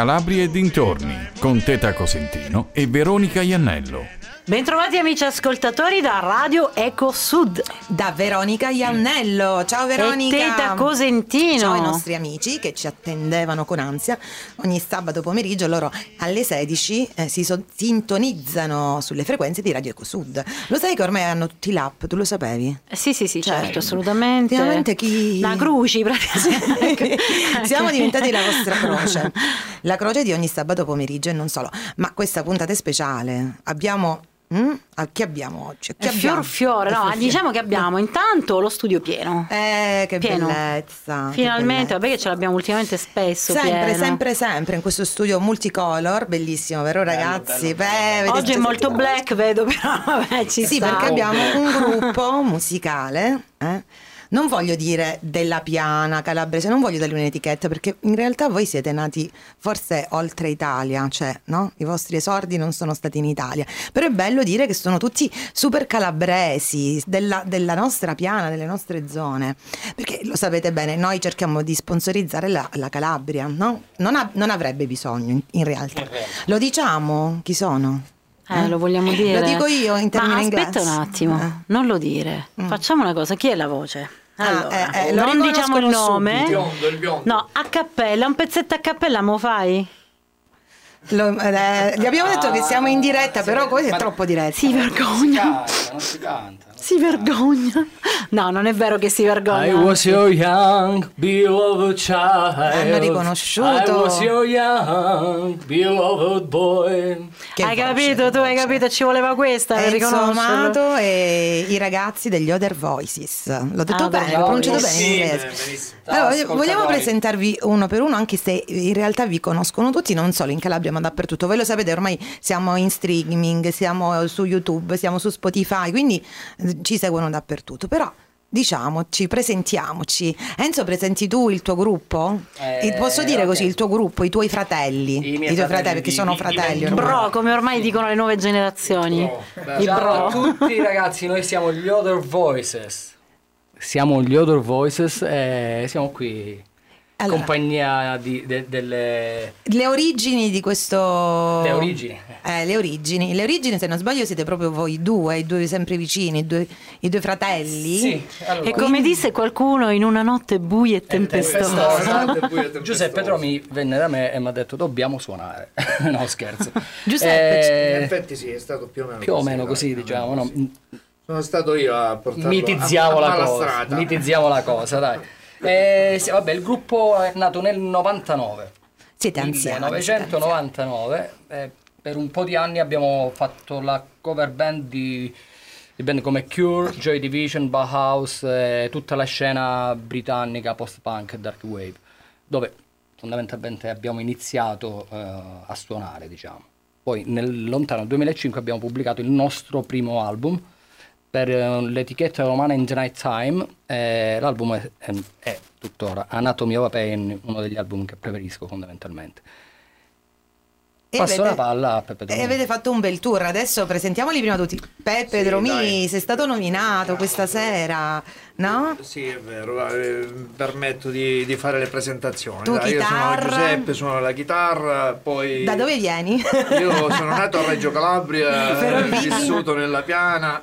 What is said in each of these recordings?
Calabria e dintorni con Teta Cosentino e Veronica Iannello. Bentrovati amici ascoltatori da Radio Eco Sud. Da Veronica Iannello. Ciao Veronica. E Teta Cosentino. Ciao ai nostri amici che ci attendevano con ansia. Ogni sabato pomeriggio loro alle 16 eh, si so- sintonizzano sulle frequenze di Radio Eco Sud. Lo sai che ormai hanno tutti l'app, tu lo sapevi? Eh, sì, sì, sì, cioè, certo, assolutamente. Ovviamente chi... La croci praticamente. Siamo diventati la vostra croce. La croce di ogni sabato pomeriggio e non solo. Ma questa puntata è speciale. Abbiamo Mm? Ah, che abbiamo oggi? Che abbiamo? Fior fiore, no, diciamo che abbiamo intanto lo studio pieno. Eh, che pieno. bellezza. Finalmente, che vabbè che ce l'abbiamo ultimamente spesso. Sempre, pieno. sempre, sempre in questo studio multicolor, bellissimo, vero ragazzi? Bello, bello. Beh, oggi è molto black, vedo, però vabbè, ci Sì, sta. perché abbiamo un gruppo musicale, eh? Non voglio dire della piana calabrese, non voglio dargli un'etichetta perché in realtà voi siete nati forse oltre Italia, cioè no? i vostri esordi non sono stati in Italia, però è bello dire che sono tutti super calabresi della, della nostra piana, delle nostre zone, perché lo sapete bene, noi cerchiamo di sponsorizzare la, la Calabria, no? non, ha, non, avrebbe bisogno in, in realtà. Lo diciamo chi sono? Eh, lo vogliamo dire? Lo dico io in termini Ma aspetta un attimo, eh. non lo dire. Mm. Facciamo una cosa, chi è la voce? Ah, allora, eh, eh, non diciamo il nome. Il biondo, il biondo. No, a cappella, un pezzetto a cappella mo fai? Lo, eh, gli abbiamo detto che siamo in diretta, ah, però poi è troppo diretta. Si vergogna. Non si canta, non si canta. Si vergogna. No, non è vero che si vergogna. I was your young, beloved child. Hanno riconosciuto. I was your young, beloved boy. Che hai voce, capito? Tu hai voce. capito? Ci voleva questa. Amato e i ragazzi degli Other Voices. L'ho detto Ah, bene, l'ho pronunciato bene in inglese. Allora, vogliamo presentarvi uno per uno, anche se in realtà vi conoscono tutti, non solo in Calabria, ma dappertutto. Voi lo sapete, ormai siamo in streaming, siamo su YouTube, siamo su Spotify, quindi ci seguono dappertutto. Però diciamoci, presentiamoci. Enzo, presenti tu il tuo gruppo? Eh, Posso dire così, ok. il tuo gruppo, i tuoi fratelli? I miei tuoi fratelli fratelli, perché sono fratelli. ormai. Bro, come ormai dicono le nuove generazioni. I Ciao a bro. tutti ragazzi, noi siamo gli Other Voices. Siamo gli Other Voices e siamo qui Allora. compagnia di, de- delle Le origini di questo. Le origini. Eh, le origini. Le origini, se non sbaglio, siete proprio voi due, i due sempre vicini, i due, i due fratelli. Sì, allora, E come disse qualcuno in una notte buia e tempestosa. Esatto, Giuseppe Tromi venne da me e mi ha detto dobbiamo suonare. no scherzo. Giuseppe, Eh, In effetti sì, è stato più o meno più o così, meno dai, così o diciamo, meno no? così. Sono stato io a portarlo mitizziamo a, a la cosa. Mitizziamo la cosa, dai. Eh, sì, vabbè, il gruppo è nato nel 99. siete anziani. 1999. eh, per un po' di anni abbiamo fatto la cover band di, di band come Cure, Joy Division, Bauhaus, eh, tutta la scena britannica post-punk e dark wave, dove fondamentalmente abbiamo iniziato eh, a suonare, diciamo. Poi nel lontano 2005 abbiamo pubblicato il nostro primo album per eh, l'etichetta romana In the Night Time. eh, l'album è, è- è tuttora Anatomy of a Pain, uno degli album che preferisco fondamentalmente. E Passo avete- la palla a Peppe E Dromini. avete fatto un bel tour. Adesso presentiamoli prima tutti. Peppe Sì, Dromini, dai. sei stato nominato questa sera, no? Sì, è vero, eh, permetto di, di fare le presentazioni. Tu Dai, io sono. Giuseppe, suono la chitarra, poi... Da dove vieni? Io sono nato a Reggio Calabria, eh, vissuto nella piana.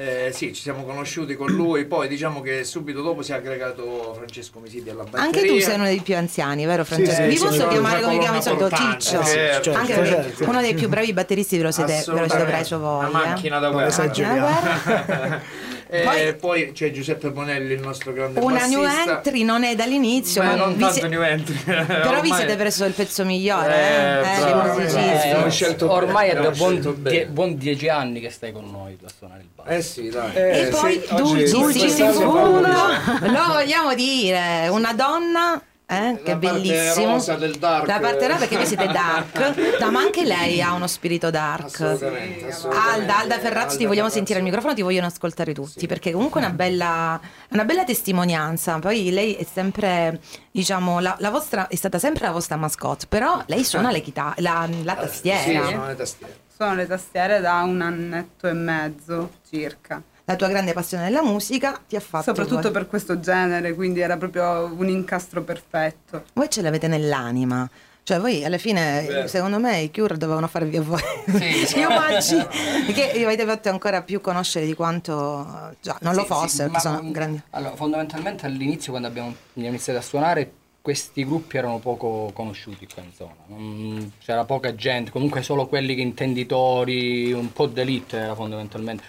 Eh, sì, ci siamo conosciuti con lui, poi diciamo che subito dopo si è aggregato Francesco Misiti alla batteria. Anche tu sei uno dei più anziani, vero Francesco? sì, Mi sì, posso sì, chiamare come chiami di solito? Ciccio. certo, Anche certo, perché certo. uno dei più bravi batteristi ve lo siete, ve lo siete preso voi. Una eh? macchina da guerra. Guarda. E Poi- poi, c'è Giuseppe Bonelli, il nostro grande Una new bassista. entry non è dall'inizio, Beh, ma non vi tanto si- new entry. però vi Ormai- siete preso il pezzo migliore, Eh, eh? Eh, eh, Eh, scelto ormai è bene, da abbiamo scelto buon, bene. die- buon dieci anni che stai con noi a suonare il basso. Eh sì, dai. E Eh, poi sì, oggi- Dulci quest'anno Sicuro, fa- lo vogliamo dire, una donna eh, che è La parte bellissimo. rosa del dark. La parte rosa perché voi siete dark, no, ma anche lei ha uno spirito dark. Assolutamente, assolutamente. Alda, Alda Ferrazzi, ti vogliamo sentire al microfono, ti vogliono ascoltare tutti, perché comunque è una bella, una bella testimonianza. Poi lei è sempre, diciamo, la, la vostra, è stata sempre la vostra mascotte, però lei suona le chitarre, la, la Sì, tastiera. sono le tastiere. Suono le tastiere da un annetto e mezzo circa. La tua grande passione della musica ti ha fatto... Soprattutto per questo genere, quindi era proprio un incastro perfetto. Voi ce l'avete nell'anima. Cioè voi alla fine, Vero. secondo me, i Cure dovevano farvi a voi Sì. gli omaggi, perché vi avete fatto ancora più conoscere di quanto già non lo Sì, fosse, sì, perché sono mm, grandi. Allora, fondamentalmente all'inizio quando abbiamo abbiamo iniziato a suonare questi gruppi erano poco conosciuti qua in zona, Non- c'era poca gente, comunque solo quelli che intenditori, un po' d'elite era fondamentalmente.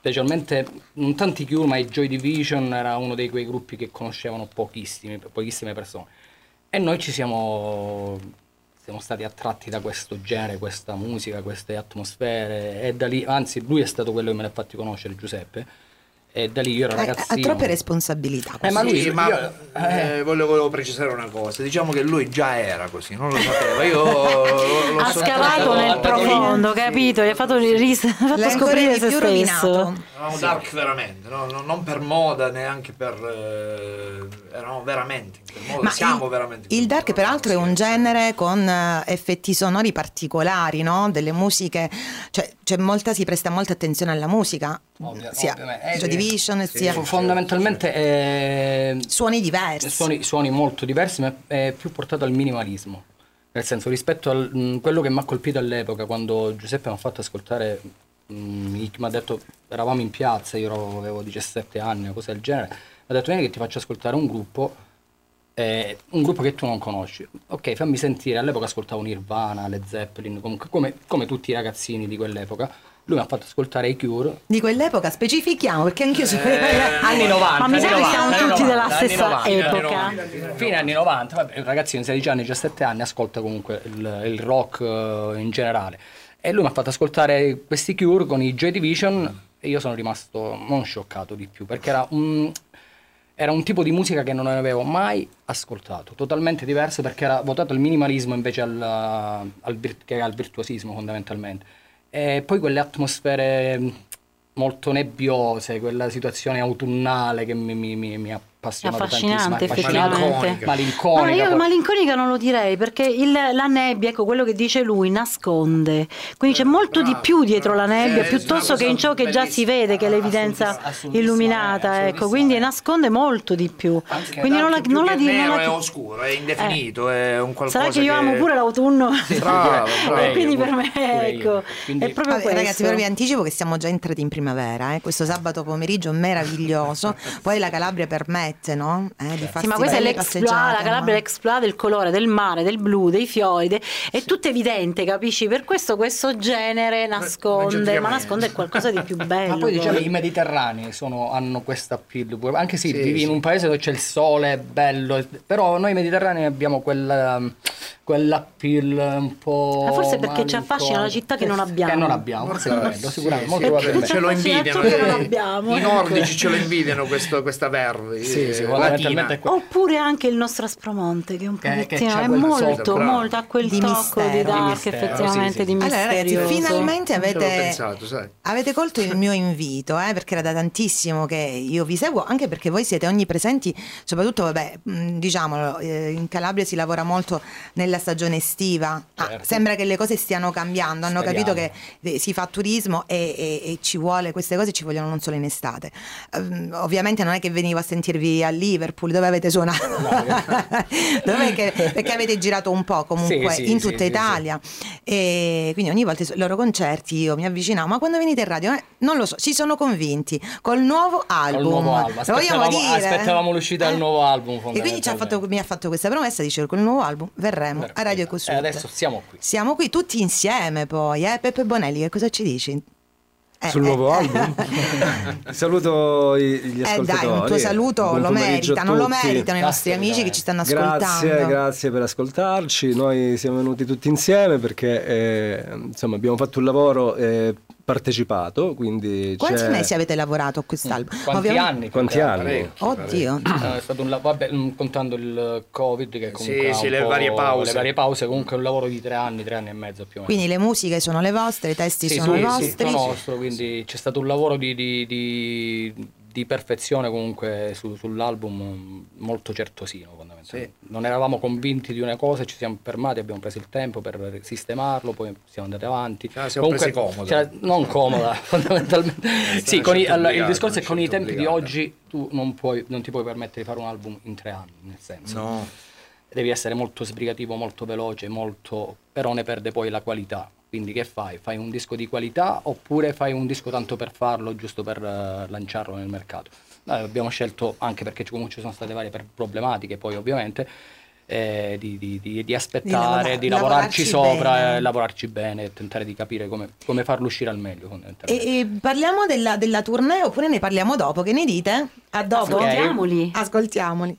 Specialmente non tanti Cure, ma i Joy Division era uno dei quei gruppi che conoscevano pochissimi, pochissime persone. E noi ci siamo, siamo stati attratti da questo genere, questa musica, queste atmosfere e da lì, anzi lui è stato quello che me l'ha fatti conoscere, Giuseppe, e da lì io ero Eh, ragazzino. ha troppe responsabilità. Eh, ma lui- Sì, ma io- eh, volevo, volevo precisare una cosa. Diciamo che lui già era così, non lo sapeva. Io lo Ha so- scavato nel profondo, capito? Gli ha fatto, ris- ha fatto scoprire se più stesso. Eravamo dark veramente, no? No- non per moda, neanche per... eh, eravamo veramente modo, Ma siamo il, veramente il dark modo, peraltro è un genere con eh, effetti sonori particolari, no? Delle musiche, cioè c'è molta, si presta molta attenzione alla musica, Sia ovviamente. Eh, Joy sì. Division, sia Fu- Fondamentalmente eh, suoni diversi. suoni, suoni molto diversi, ma è più portato al minimalismo. Nel senso, rispetto a quello che mi ha colpito all'epoca, quando Giuseppe mi ha fatto ascoltare, mi ha detto, eravamo in piazza, io avevo 17 anni o cose del genere, mi ha detto, vieni che ti faccio ascoltare un gruppo, eh, un gruppo che tu non conosci. Ok, fammi sentire, all'epoca ascoltavo Nirvana, Led Zeppelin, comunque come, come tutti i ragazzini di quell'epoca. Lui mi ha fatto ascoltare i Cure, Di quell'epoca specifichiamo perché anch'io sono anni 90. Ma mi sa che siamo 90, tutti della 90, stessa anni 90, epoca. anni 90. Fine anni 90, vabbè, un ragazzino di 16 anni, 17 anni ascolta comunque il, il rock eh, in generale. E lui mi ha fatto ascoltare questi Cure con i Joy Division e io sono rimasto non scioccato di più perché era un, era un tipo di musica che non avevo mai ascoltato, totalmente diverso perché era votato al minimalismo invece al, al al virtuosismo fondamentalmente. E poi quelle atmosfere molto nebbiose, quella situazione autunnale che mi, mi, mi ha appassionato Affascinante, tantissimo, effettivamente. Malinconica. malinconica. Ma io malinconica non lo direi perché il- la nebbia, ecco quello che dice lui, nasconde. Quindi c'è molto di più dietro la nebbia Eh, piuttosto che in ciò che già si vede, che è l'evidenza illuminata, ecco, quindi nasconde molto di più. Anche Quindi non la, non la che di- non la- è oscuro, è indefinito, è un qualcosa Sarà che io amo pure l'autunno. Bravo, bravo. E quindi per me, ecco, Quindi- è proprio Vabbè, questo. ragazzi, però vi anticipo che siamo già entrati in primavera, eh? questo sabato pomeriggio meraviglioso. Poi la Calabria permette, no? Eh, di Sì, ma questa è l'exploit, la Calabria è no? l'exploit del colore, del mare, del blu, dei fiori, de- è tutto evidente, capisci? Per questo questo genere nasconde, ma niente. nasconde qualcosa di più bello. Ma poi diciamo i mediterranei sono- hanno questa appeal, anche se Sì, vivi sì. in un paese dove c'è il sole, è bello, però noi mediterranei abbiamo quella, quell'appeal un po'... Ma forse perché ci affascina malinconica. una città che non abbiamo. Che non abbiamo, forse è quello, sicuramente, Sì, molto sì, probabilmente. ce lo invidiano. eh. I nordici ce lo invidiano questo, questa verve Sì, eh, sì, latina. Oppure anche il nostro Aspromonte che è un Che- che pochettino, è molto, sotto, bravo. molto, ha quel Di tocco mistero. di dark effettivamente sì, sì, di Allora, misterioso. finalmente ci avevo avete, pensato, sai. avete colto il mio invito, eh, perché era da tantissimo che io vi seguo, anche perché voi siete onnipresenti, soprattutto, vabbè, diciamolo, eh, in Calabria si lavora molto nella stagione estiva. Ah, Certo. sembra che le cose stiano cambiando, hanno Speriamo. capito che eh, si fa turismo e, e- e ci vuole, queste cose ci vogliono non solo in estate. Ehm, ovviamente non è che venivo a sentirvi a Liverpool, dove avete suonato? Dov'è che- perché avete girato un po' comunque Sì, sì, in tutta sì, Italia e quindi ogni volta ai loro concerti io mi avvicinavo ma quando venite in radio Eh, non lo so si sono convinti col nuovo album, Col nuovo album. Aspettavamo, dire? aspettavamo l'uscita del Eh? nuovo album. e quindi ha fatto- mi ha fatto questa promessa dice col nuovo album verremo a Radio E Cosud adesso siamo qui. siamo qui tutti insieme poi eh? Peppe Bonelli che cosa ci dici? Eh, Sul eh, nuovo eh. album? Saluto gli Eh ascoltatori. dai, un tuo saluto Buon lo meritano, lo meritano i nostri Assolutamente. amici che ci stanno ascoltando. Grazie, grazie per ascoltarci. Noi siamo venuti tutti insieme perché eh, insomma, abbiamo fatto un lavoro eh, partecipato. Quindi Quanti c'è- mesi avete lavorato a quest'album? Quanti Ovviamente- anni? Quanti anni? Oddio. Eh, è stato un lavoro, vabbè, mm, contando il Covid che comunque Sì, ha sì, le varie pause. le varie pause, comunque è un lavoro di tre anni, tre anni e mezzo più o meno. Quindi le musiche sono le vostre, i testi Sì, sono sì, i sì, vostri. tutto nostro, quindi c'è stato un lavoro di, di- di- di perfezione comunque su- sull'album molto certosino fondamentalmente. Non eravamo convinti di una cosa, ci siamo fermati, abbiamo preso il tempo per sistemarlo, poi siamo andati avanti. Ah, siamo presi comodo. cioè, non comoda fondamentalmente. sì, i- allora, il discorso è non con i tempi di obbligata. oggi tu non, puoi, non ti puoi permettere di fare un album in tre anni, nel senso. No. devi essere molto sbrigativo, molto veloce, molto... però ne perde poi la qualità. Quindi che fai? Fai un disco di qualità oppure fai un disco tanto per farlo, giusto per eh, lanciarlo nel mercato? Noi abbiamo scelto, anche perché comunque ci sono state varie problematiche poi ovviamente, eh, di, di- di- di aspettare, Di di, lavora- lavorarci lavorarci sopra, bene. e lavorarci bene e tentare di capire come, come farlo uscire al meglio. E, e parliamo della, della tournée oppure ne parliamo dopo? Che ne dite? A dopo? Ascoltiamoli. Ascoltiamoli.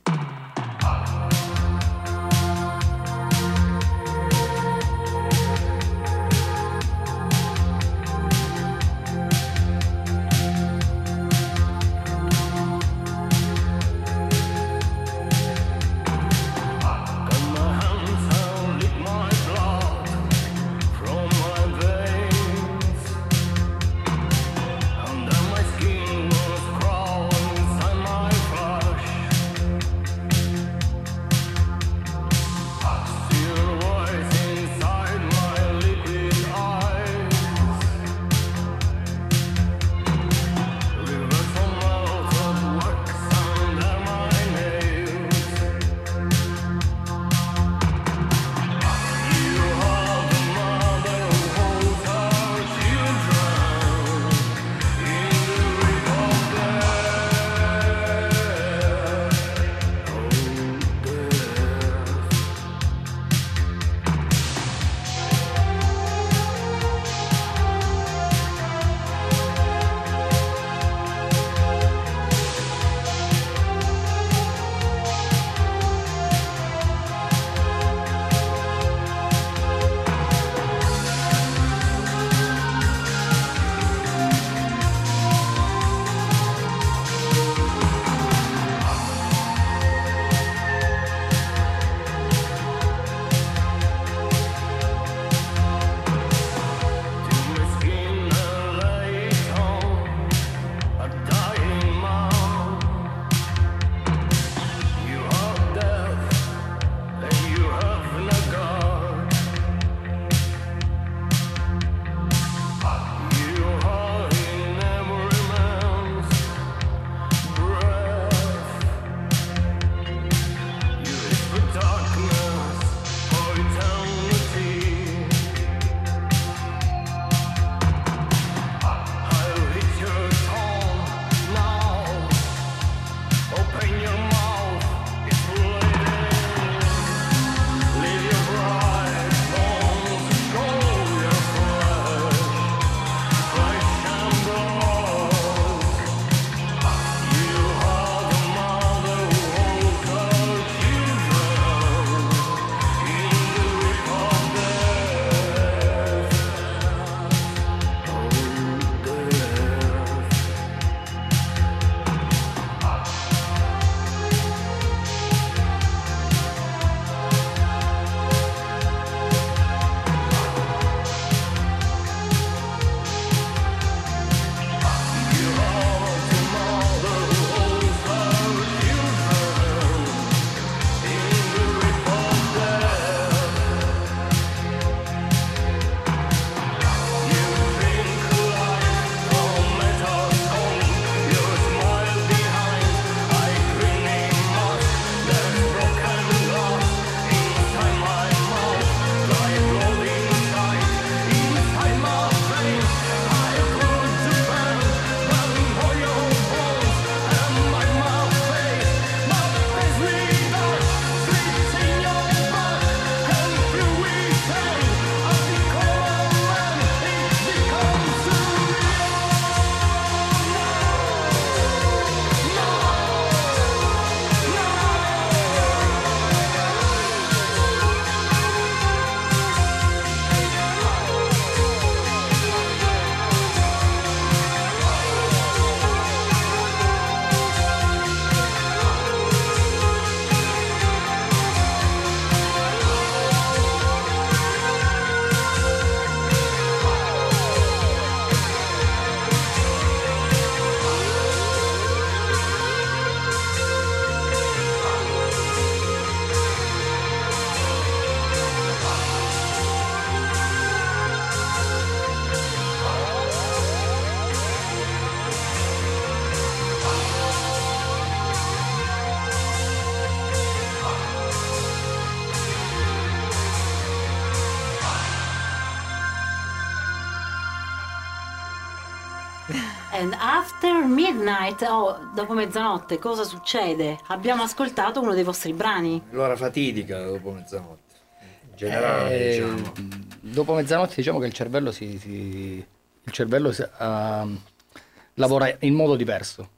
Band, After Midnight, oh, dopo mezzanotte, cosa succede? Abbiamo ascoltato uno dei vostri brani. L'ora fatidica dopo mezzanotte. In generale, Eh, diciamo. Dopo mezzanotte diciamo che il cervello si, si- il cervello si- ah, lavora in modo diverso.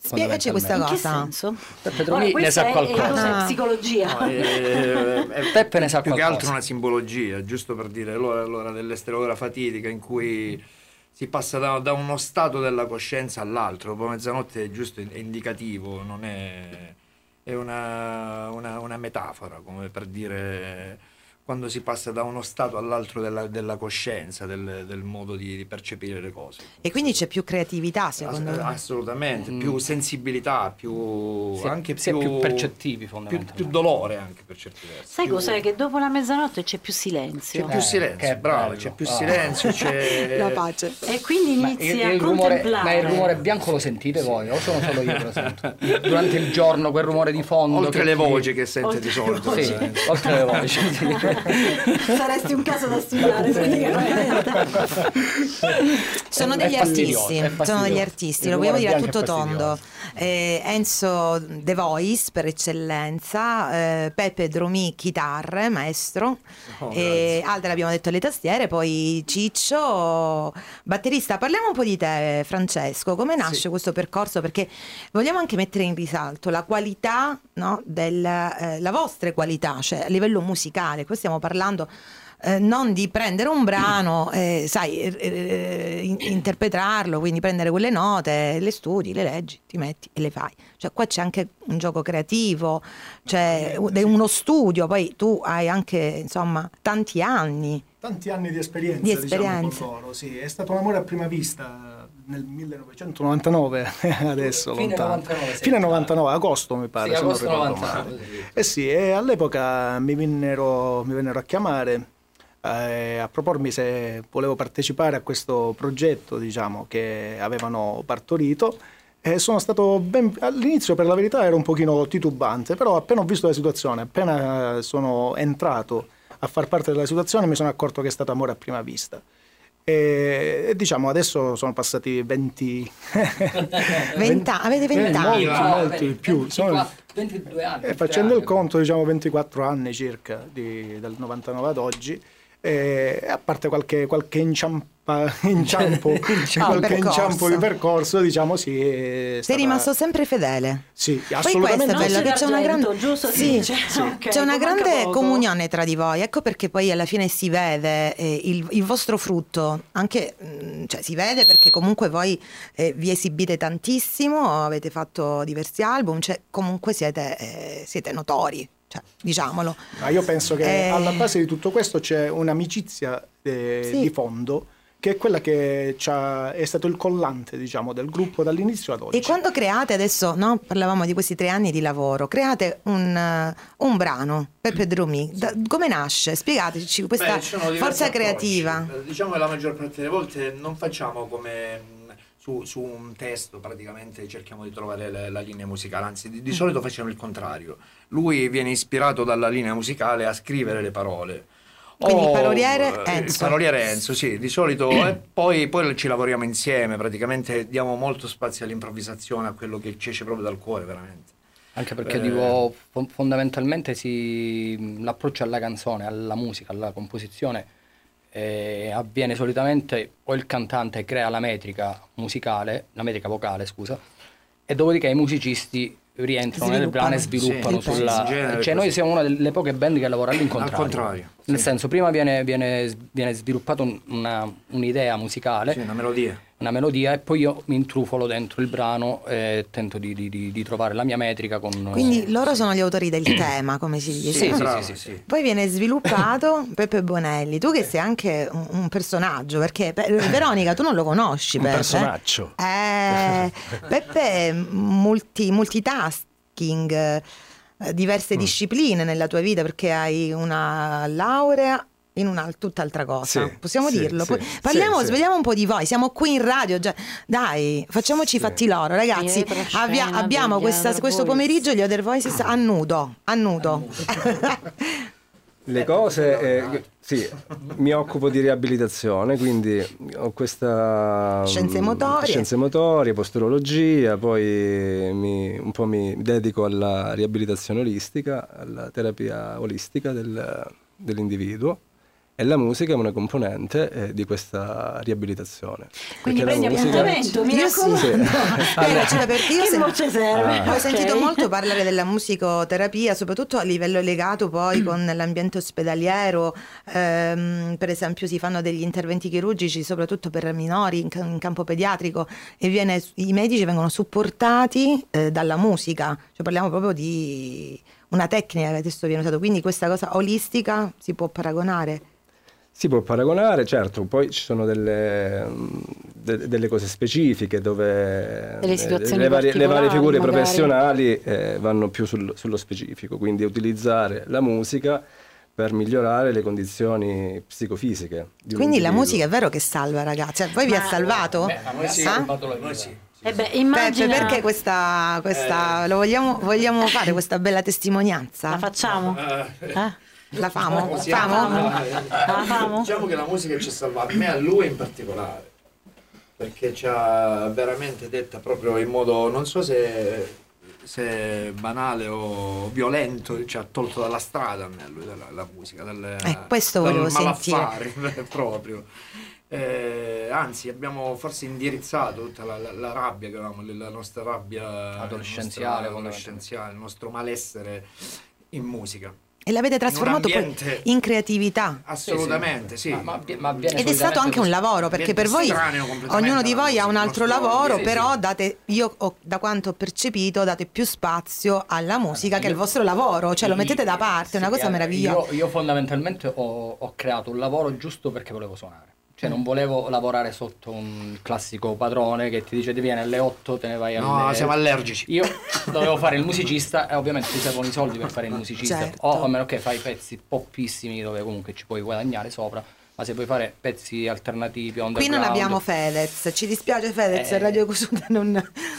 Spiegaci questa In che cosa. senso? Peppe Troni ne sa qualcosa. È? Ah. psicologia. No, è- è- Peppe ne sa più che qualcosa. altro una simbologia, giusto per dire l'ora, l'ora dell'essere l'ora fatidica in cui si passa da, da uno stato della coscienza all'altro. Dopo mezzanotte è giusto è indicativo, non è, è una, una- una metafora, come per dire quando si passa da uno stato all'altro della, della coscienza, del, del modo di, di percepire le cose. E quindi c'è più creatività, secondo Ass- me. assolutamente, più sensibilità, più Si anche si più, più percettivi, più, fondamentalmente. più dolore anche per certi versi. Sai più- cos'è? Che dopo la mezzanotte c'è più silenzio. C'è più Eh, silenzio, che bravo, bello. c'è più Ah. silenzio, c'è... La pace. E quindi Ma inizi il, a il rumore, contemplare. ma il rumore bianco lo sentite voi o sono solo io che lo sento? Durante il giorno quel rumore di fondo. Oltre che le voci che sente Oltre di solito. Sì, eh. oltre le voci. Saresti un caso da studiare praticamente. Sono degli artisti, sono degli artisti, lo vogliamo dire a tutto tondo. Eh, Enzo The Voice per eccellenza, eh, Pepe Dromi chitarre, maestro, Oh, e Alda l'abbiamo detto alle tastiere, poi Ciccio, batterista. Parliamo un po' di te Francesco, come nasce questo percorso? Perché vogliamo anche mettere in risalto la qualità, no, del, eh, la vostra qualità, cioè a livello musicale, qui stiamo parlando eh, non di prendere un brano, eh, sai, eh, eh, in- interpretarlo, quindi prendere quelle note, le studi, le leggi, ti metti e le fai. Cioè qua c'è anche un gioco creativo, c'è de- uno studio, poi tu hai anche, insomma, tanti anni. Tanti anni di esperienza, Di diciamo, esperienza. con loro, sì. È stato un amore a prima vista nel 1999, adesso Fine lontano. 99, sì. Fine 99, agosto mi pare, Sì, agosto ricordo 99, male. sì. Eh sì, e all'epoca mi vennero, mi vennero a chiamare eh, a propormi se volevo partecipare a questo progetto, diciamo, che avevano partorito. E sono stato ben... all'inizio per la verità ero un pochino titubante, però appena ho visto la situazione, appena sono entrato a far parte della situazione mi sono accorto che è stato amore a prima vista. E, e diciamo adesso sono passati 20... Venta- avete Eh, vent'anni? molti, molti di più. Sono- 24, 22 anni. e 23 facendo il anni. conto, diciamo 24 anni circa di- dal 99 ad oggi, e a parte qualche, qualche inciampa- inciampo, qualche percorso. inciampo di percorso, diciamo sì. è Sei stata- rimasto sempre fedele. Sì, Poi assolutamente. questo è bello, c'è una grande, giusto? Sì, Sì, sì. ok, c'è una grande comunione tra di voi. Ecco perché poi alla fine si vede eh, il, il vostro frutto, anche mm, cioè, si vede perché comunque voi eh, vi esibite tantissimo, avete fatto diversi album, cioè comunque siete, eh, siete notori, cioè, diciamolo. Ma io penso che Eh. alla base di tutto questo c'è un'amicizia eh, Sì. di fondo che è quella che è stato il collante diciamo, del gruppo dall'inizio ad oggi. E quando create adesso, no? parlavamo di questi tre anni di lavoro, create un, eh, un brano, Peppe Drumi, da- come nasce? Spiegateci questa Beh, forza approcci. creativa. Diciamo che la maggior parte delle volte non facciamo come su, su un testo praticamente cerchiamo di trovare le- la linea musicale, anzi di, di solito facciamo il contrario. Lui viene ispirato dalla linea musicale a scrivere le parole. Quindi il O, paroliere eh, Enzo. Il paroliere Enzo, sì, di solito e poi, poi ci lavoriamo insieme, praticamente diamo molto spazio all'improvvisazione, a quello che ci esce proprio dal cuore, veramente. Anche perché Eh. dico, fo- fondamentalmente si, l'approccio alla canzone, alla musica, alla composizione eh, avviene solitamente o il cantante crea la metrica musicale, la metrica vocale, scusa, e dopodiché i musicisti rientrano nel brano e sviluppano Sì, sulla... sì, cioè noi siamo una delle poche band che lavora all'incontrario. Al contrario, Nel sì. senso, prima viene, viene, viene sviluppata un- una- un'idea musicale, Sì, una melodia. Una melodia, e poi io mi intrufolo dentro il brano e tento di, di- di- di trovare la mia metrica con... Quindi loro sono gli autori del tema, come si dice. Sì, no? sì, brava, sì, sì. Poi viene sviluppato Peppe Bonelli, tu che sei anche un, un personaggio, perché Pe- Veronica tu non lo conosci Un Peppe. personaggio. Eh, Peppe è multi, multitasking, eh, diverse Mm. discipline nella tua vita perché hai una laurea in una tutt'altra cosa. Sì, Possiamo sì, dirlo? sì, parliamo, svegliamo un po' di voi, siamo qui in radio già. Dai, facciamoci i fatti loro, ragazzi. Avvia- abbiamo questa- questo pomeriggio gli Other Voices a nudo, a nudo. Le cose, eh, sì, mi occupo di riabilitazione, quindi ho questa... Scienze mm, motorie. Scienze motorie, posturologia, poi mi- un po' mi dedico alla riabilitazione olistica, alla terapia olistica del- dell'individuo e la musica è una componente eh, di questa riabilitazione. Quindi prendi musica- appuntamento, mi Io sì. raccomando. Eh, cioè, perché io che se- voce serve? Ah. Ho sentito molto parlare della musicoterapia, soprattutto a livello legato poi con l'ambiente ospedaliero, ehm, per esempio si fanno degli interventi chirurgici soprattutto per minori in, in campo pediatrico e viene- i medici vengono supportati eh, dalla musica, cioè parliamo proprio di una tecnica che adesso viene usata, quindi questa cosa olistica si può paragonare. Si può paragonare, certo, poi ci sono delle, de- delle cose specifiche dove Delle eh, situazioni le, varie, le varie figure magari. professionali eh, vanno più sul- sullo specifico, quindi utilizzare la musica per migliorare le condizioni psicofisiche. Quindi la musica è vero che salva ragazzi, cioè, voi vi ha Ma- salvato? Beh, a noi sì, Ah? ha salvato la vita. Sì. Eh beh, Peppe, immagina... perché questa, questa lo vogliamo, vogliamo fare questa bella testimonianza? La facciamo? Eh? La famo? Possiamo- Famo? La famo? Diciamo che la musica ci ha salvato, a me a lui in particolare, perché ci ha veramente detta proprio in modo, non so se, se è banale o violento, ci ha tolto dalla strada a me a lui, dalla, la musica, dal, Eh, questo dal volevo malaffare, proprio. Eh, anzi, abbiamo forse indirizzato tutta la, la- la rabbia che avevamo, la nostra rabbia Adolescenziale, il nostro- adolescenziale, il nostro malessere in musica. E l'avete trasformato poi ambiente- in creatività. Assolutamente, sì. Ma, ma, ma avviene Ed è stato anche un lavoro perché per voi ognuno di voi ha un altro lavoro, sì, però sì. date, io ho- da quanto ho percepito date più spazio alla musica che al vostro lavoro, cioè lo mettete da parte, è una Sì, cosa eh, meravigliosa. Io, io fondamentalmente ho, ho creato un lavoro giusto perché volevo suonare. Cioè non volevo lavorare sotto un classico padrone che ti dice ti vieni alle 8, te ne vai alle... No, siamo allergici. Io dovevo fare il musicista e ovviamente ti servono i soldi per fare il musicista. Certo. O a meno che fai pezzi poppissimi dove comunque ci puoi guadagnare sopra, ma se puoi fare pezzi alternativi, Qui non abbiamo Fedez, ci dispiace Fedez, Eh. Radio Cosuda non,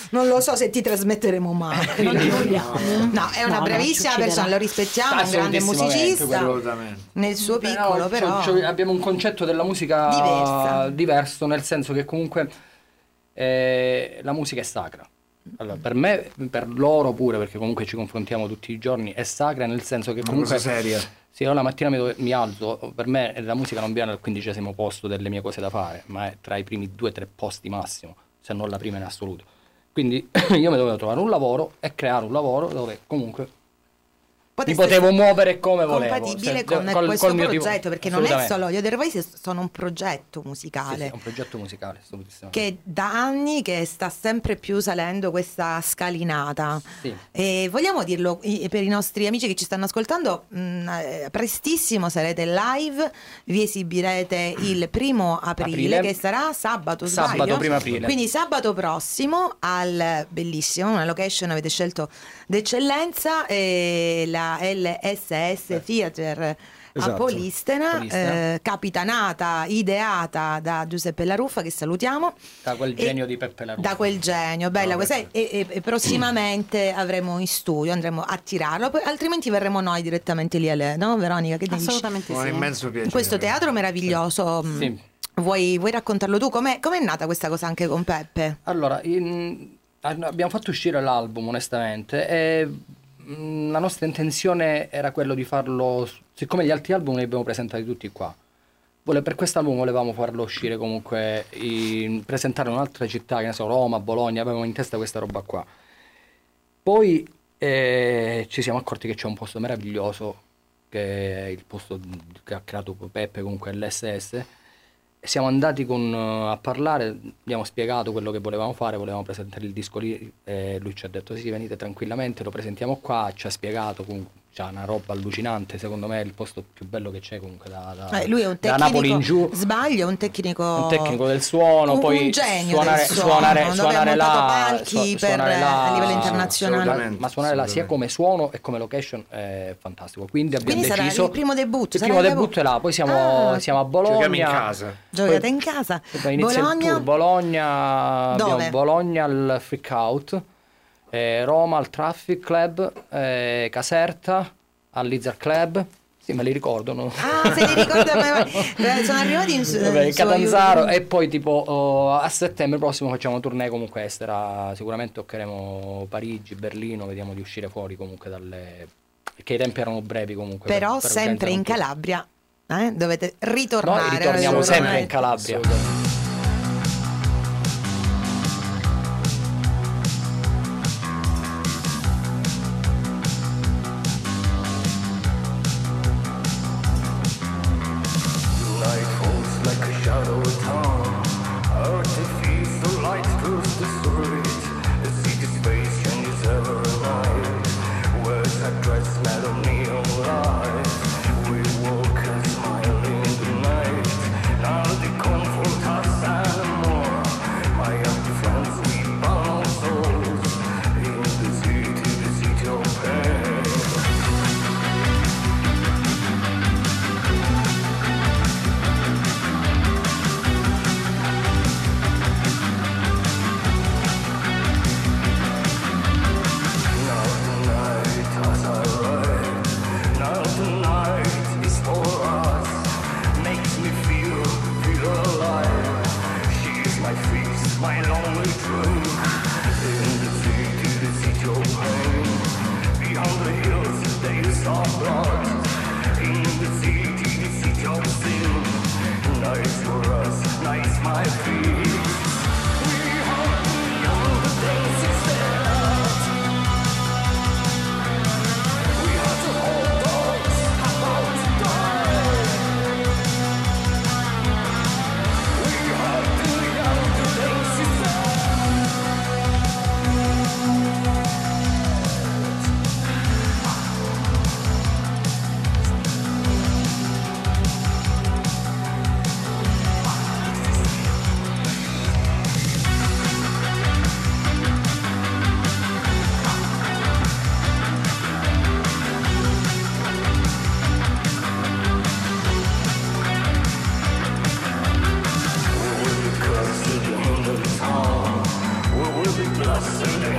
non lo so se ti trasmetteremo mai. Non ti vogliamo. No, è una No, bravissima persona, lo rispettiamo, è un grande musicista nel suo Però, piccolo, cioè, però... cioè, abbiamo un concetto della musica Diversa. diverso, nel senso che comunque eh, la musica è sacra. Allora, per me, per loro pure, perché comunque ci confrontiamo tutti i giorni, è sacra nel senso che Una comunque... cosa seria. Sì, io la mattina mi, mi alzo, per me la musica non viene al quindicesimo posto delle mie cose da fare, ma è tra i primi due o tre posti massimo, se non la prima in assoluto. Quindi io mi dovevo trovare un lavoro e creare un lavoro dove comunque mi potevo muovere come volevo. compatibile se- con col- questo col progetto perché non è solo Io The Voice sono un progetto Sì, musicale sì, è un progetto musicale, che da anni che sta sempre più salendo questa scalinata Sì. e vogliamo dirlo per i nostri amici che ci stanno ascoltando mh, eh, prestissimo sarete live vi esibirete il primo aprile, Aprile. che sarà sabato Sabato, primo aprile. quindi sabato prossimo al bellissimo una location avete scelto d'eccellenza eh, LSS Theater a Esatto. Polistena, Polistena. eh, capitanata, ideata da Giuseppe Laruffa che salutiamo. Da quel E- genio di Peppe La Russa. Da quel genio, bella No, questa. E, e- e prossimamente avremo in studio, andremo a tirarlo, poi- altrimenti verremo noi direttamente lì a lei, no Veronica? Che ne dici? Assolutamente Un sì. immenso piacere. Questo teatro meraviglioso. mh, Sì. Vuoi, vuoi raccontarlo tu? Com'è, com'è nata questa cosa anche con Peppe? Allora, in- abbiamo fatto uscire l'album onestamente e mm, la nostra intenzione era quello di farlo, siccome gli altri album li abbiamo presentati tutti qua, per quest'album volevamo farlo uscire comunque, in, presentare un'altra città, che ne so, Roma, Bologna, avevamo in testa questa roba qua. Poi eh, ci siamo accorti che c'è un posto meraviglioso, che è il posto che ha creato Peppe, comunque l'SS, siamo andati con, eh, a parlare, abbiamo spiegato quello che volevamo fare, volevamo presentare il disco lì e lui ci ha detto sì, venite tranquillamente, lo presentiamo qua, ci ha spiegato, comunque c'ha una roba allucinante, secondo me è il posto più bello che c'è comunque da, da- Eh, lui è un da Napoli in giù. tecnico. Sbaglio, è un tecnico. Un tecnico del suono, un, poi un genio suonare, del suono, suonare, suonare là, palchi su- per, suonare là- a livello internazionale. ma suonare là sia come suono e come location è fantastico. Quindi abbiamo Quindi sarà deciso il primo debutto, Il primo debutto. è là, poi siamo, Ah. siamo a Bologna. Giochiamo in casa. Giocate Poi- in casa. poi inizia il Bologna. tour, Bologna, Bologna al Freak Out, eh, Roma al Traffic Club, eh, Caserta al Lizard Club, Sì, me li ricordo. no? Ah, se li ricorda sono arrivati in, Vabbè, in suo Catanzaro aiuto. e poi tipo oh, a settembre prossimo facciamo una tournée comunque estera, sicuramente toccheremo Parigi, Berlino, vediamo di uscire fuori comunque dalle... perché i tempi erano brevi comunque. Però per- per sempre in un. Calabria. eh, Dovete ritornare. Noi ritorniamo sempre in. Calabria. Lost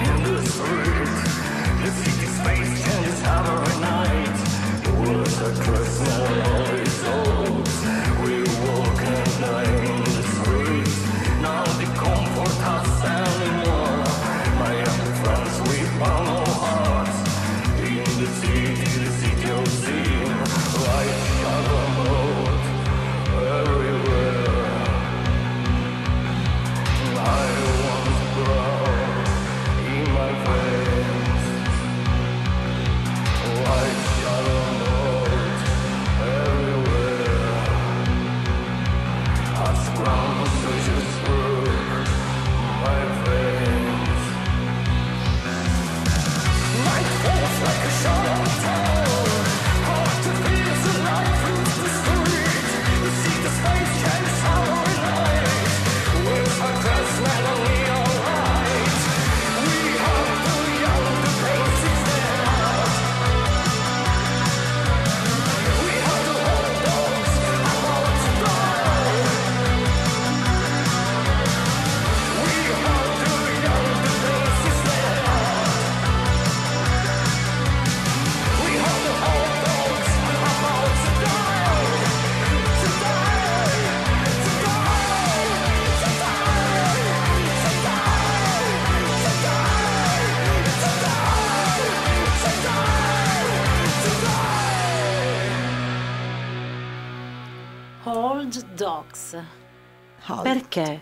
Perché?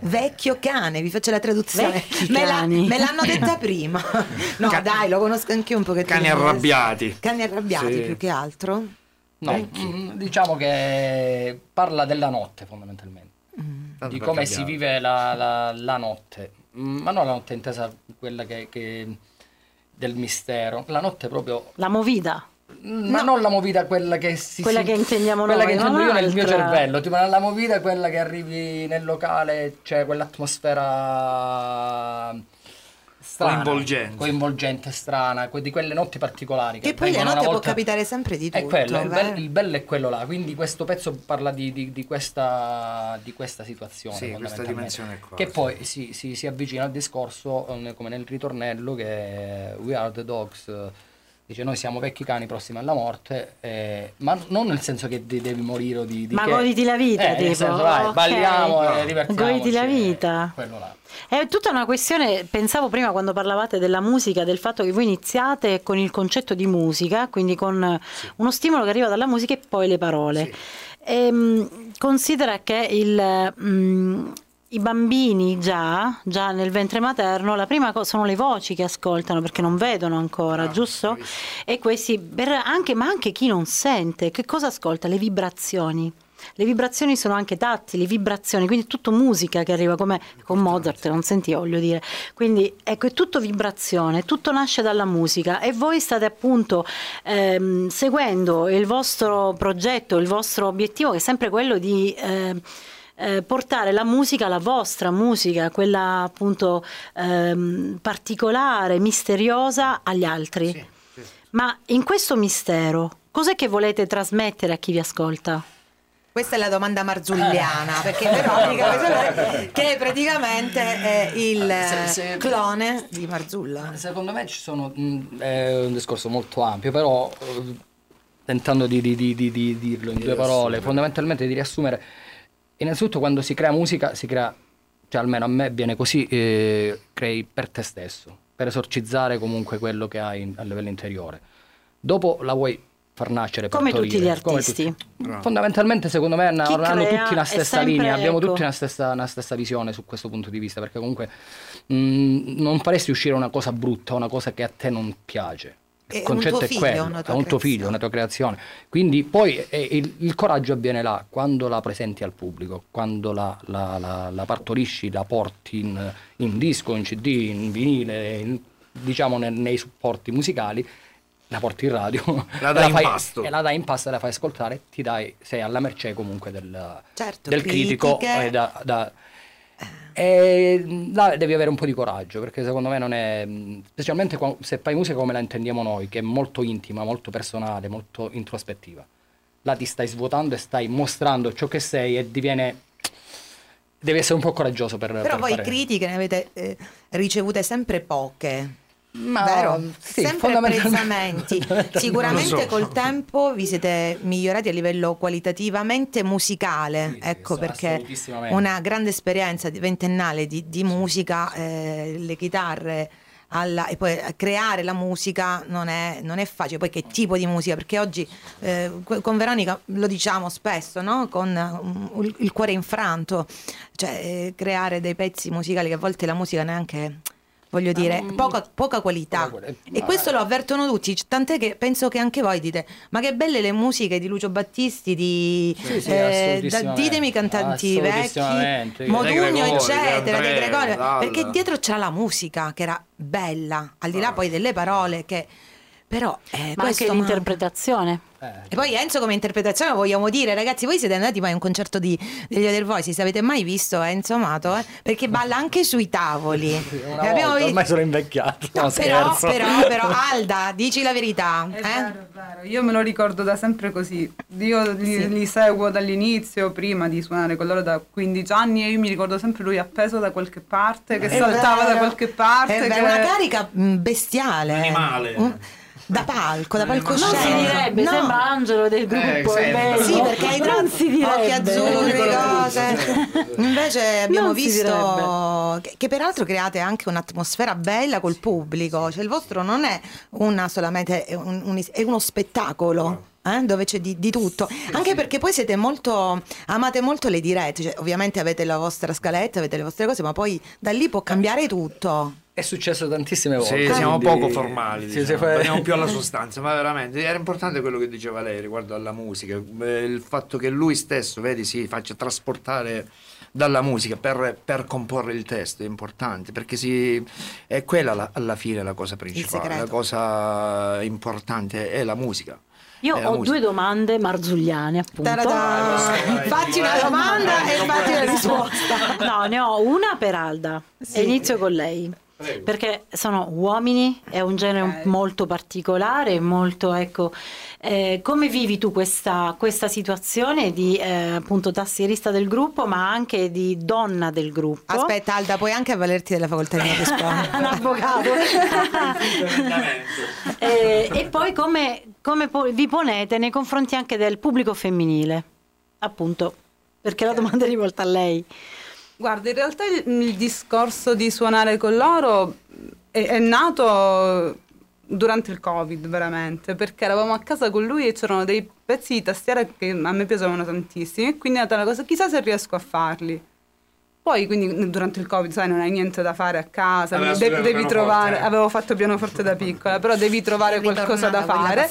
Vecchio cane, vi faccio la traduzione. Me, la- me l'hanno detta prima. No, Ca- dai, lo conosco anche io un pochettino. Cani arrabbiati. Cani arrabbiati Sì. più che altro. No, mm, diciamo che parla della notte fondamentalmente. Tanto di come si vive la, la- la notte, Mm, ma non la notte intesa quella che, che- del mistero, la notte proprio, La movida. Ma non la movida quella che si Quella si- che intendiamo quella noi, che intendo io nel mio cervello, tipo la movida è quella che arrivi nel locale, c'è quell'atmosfera strana, Coinvolgente. coinvolgente, strana, que- di quelle notti particolari Che poi la vengono notte una può volta- capitare sempre di tutto. è quello, il, vero? bel- il bello è quello là, quindi questo pezzo parla di, di- di questa, di questa situazione. Sì, questa dimensione qua, Che sì. poi si, si- si avvicina al discorso, eh, come nel ritornello, che è We are the dogs, Dice noi siamo vecchi cani prossimi alla morte, eh, ma non nel senso che de- devi morire o di, di Ma che- goditi la vita, Eh, tipo. senso, vai, ok. balliamo e divertiamoci. Goditi la eh, vita. quello là. È tutta una questione, pensavo prima quando parlavate della musica, del fatto che voi iniziate con il concetto di musica, quindi con uno stimolo che arriva dalla musica e poi le parole. Ehm, considera che il, mm, i bambini già, già nel ventre materno, la prima cosa sono le voci che ascoltano perché non vedono ancora, giusto? E questi, anche, ma anche chi non sente, che cosa ascolta? Le vibrazioni. Le vibrazioni sono anche tattili, vibrazioni, quindi è tutto musica che arriva come con Mozart, non senti, voglio dire. Quindi ecco, è tutto vibrazione, tutto nasce dalla musica e voi state appunto ehm, seguendo il vostro progetto, il vostro obiettivo che è sempre quello di eh, eh, portare la musica, la vostra musica, quella appunto ehm, particolare, misteriosa agli altri. Ma in questo mistero, cos'è che volete trasmettere a chi vi ascolta? Questa è la domanda marzulliana, perché Veronica che praticamente è il Se- se- eh, clone di Marzulla. Secondo me ci sono, mh, è un discorso molto ampio, però eh, tentando di, di- di- di- di dirlo in due parole, fondamentalmente di riassumere, innanzitutto quando si crea musica, si crea, cioè almeno a me viene così, eh, crei per te stesso, per esorcizzare comunque quello che hai in- a livello interiore. Dopo la vuoi far nascere, Come partorire, tutti gli artisti. tutti. Fondamentalmente secondo me hanno, Chi hanno crea tutti la stessa sempre, linea, abbiamo ecco. tutti una stessa, una stessa visione su questo punto di vista, perché comunque mh, non faresti uscire una cosa brutta, una cosa che a te non piace. È Il un concetto tuo è figlio, quello, una è tua un tuo creazione. figlio, una tua creazione. Quindi poi eh, il, il coraggio avviene là, quando la presenti al pubblico, quando la, la- la- la partorisci, la porti in, in disco, in CD, in vinile, in- diciamo ne- nei supporti musicali, la porti in radio, La e dai in fai- pasto. e la dai in pasto e la fai ascoltare, ti dai, sei alla mercé comunque del, Certo, del critico. critiche. e da- da- e là devi avere un po' di coraggio perché secondo me non è specialmente se fai musica come la intendiamo noi che è molto intima, molto personale, molto introspettiva là ti stai svuotando e stai mostrando ciò che sei e diviene devi essere un po' coraggioso per, Però per voi fare- critiche ne avete eh, ricevute sempre poche. Ma- Vero? sì, sempre apprezzamenti. Sicuramente so. col tempo vi siete migliorati a livello qualitativamente musicale, Sì, ecco sì, perché una grande esperienza di- ventennale di, di musica, eh, le chitarre. alla- e poi creare la musica non è, non è facile, poi che tipo di musica, perché oggi eh, con Veronica lo diciamo spesso, no? con um, il- il cuore infranto, cioè eh, creare dei pezzi musicali che a volte la musica neanche voglio dire poca, poca qualità. Poca qualità. e questo lo avvertono tutti tant'è che penso che anche voi dite ma che belle le musiche di Lucio Battisti di Sì, sì, eh, da, ditemi i cantanti vecchi. Modugno eccetera De Gregorio perché dietro c'era la musica che era bella al di là poi delle parole che però eh, Ma questo anche l'interpretazione. Eh, E poi Enzo come interpretazione vogliamo dire ragazzi voi siete andati mai a un concerto di, degli Other Voices avete mai visto Enzo Amato eh? perché balla anche sui tavoli una E abbiamo volta, ormai sono invecchiato No, no, però, scherzo. però, però, Alda, dici la verità. È eh? vero, è vero. Io me lo ricordo da sempre così. Io li, Sì. li seguo dall'inizio, prima di suonare con loro da 15 anni e io mi ricordo sempre lui appeso da qualche parte, che È saltava vero. da qualche parte. È che- una carica bestiale. Animale. Un- da palco, da Non palcoscenico. si direbbe, No. sembra angelo del gruppo. Eh, è sembra. bello. Sì, perché hai non troppo si direbbe. occhi azzurri, cose. Invece abbiamo Non visto che, che peraltro create anche un'atmosfera bella col pubblico. Cioè il vostro non è una solamente è, un- un- è uno spettacolo. Eh, dove c'è di, di tutto anche perché poi siete molto amate molto le dirette cioè, ovviamente avete la vostra scaletta avete le vostre cose ma poi da lì può cambiare tutto è successo tantissime volte Sì, siamo quindi- poco formali, Sì, diciamo. andiamo più alla sostanza, ma veramente era importante quello che diceva lei riguardo alla musica, eh, il fatto che lui stesso, vedi, si faccia trasportare dalla musica per, per comporre il testo è importante perché si, è quella la- alla fine la cosa principale, la cosa importante è la musica. Io ho musica. due domande marzulliane, appunto. Fatti una domanda e fatti una risposta No, ne ho una per Alda. E inizio con lei. Perché sono uomini, è un genere un- molto particolare, molto ecco. eh, come vivi tu questa, questa situazione di eh, appunto tastierista del gruppo, ma anche di donna del gruppo? aspetta Alda puoi anche avvalerti della facoltà di un avvocato. Eh, e poi come, come po- vi ponete nei confronti anche del pubblico femminile? Appunto, perché la domanda è rivolta a lei. Guarda, in realtà il, il discorso di suonare con loro è, è nato durante il Covid, veramente, perché eravamo a casa con lui e c'erano dei pezzi di tastiera che a me piacevano tantissimo e quindi è nata la cosa, chissà se riesco a farli. Poi, quindi, durante il Covid, sai, non hai niente da fare a casa, studiato devi pianoforte, trovare, avevo fatto pianoforte da piccola, però devi trovare qualcosa da fare.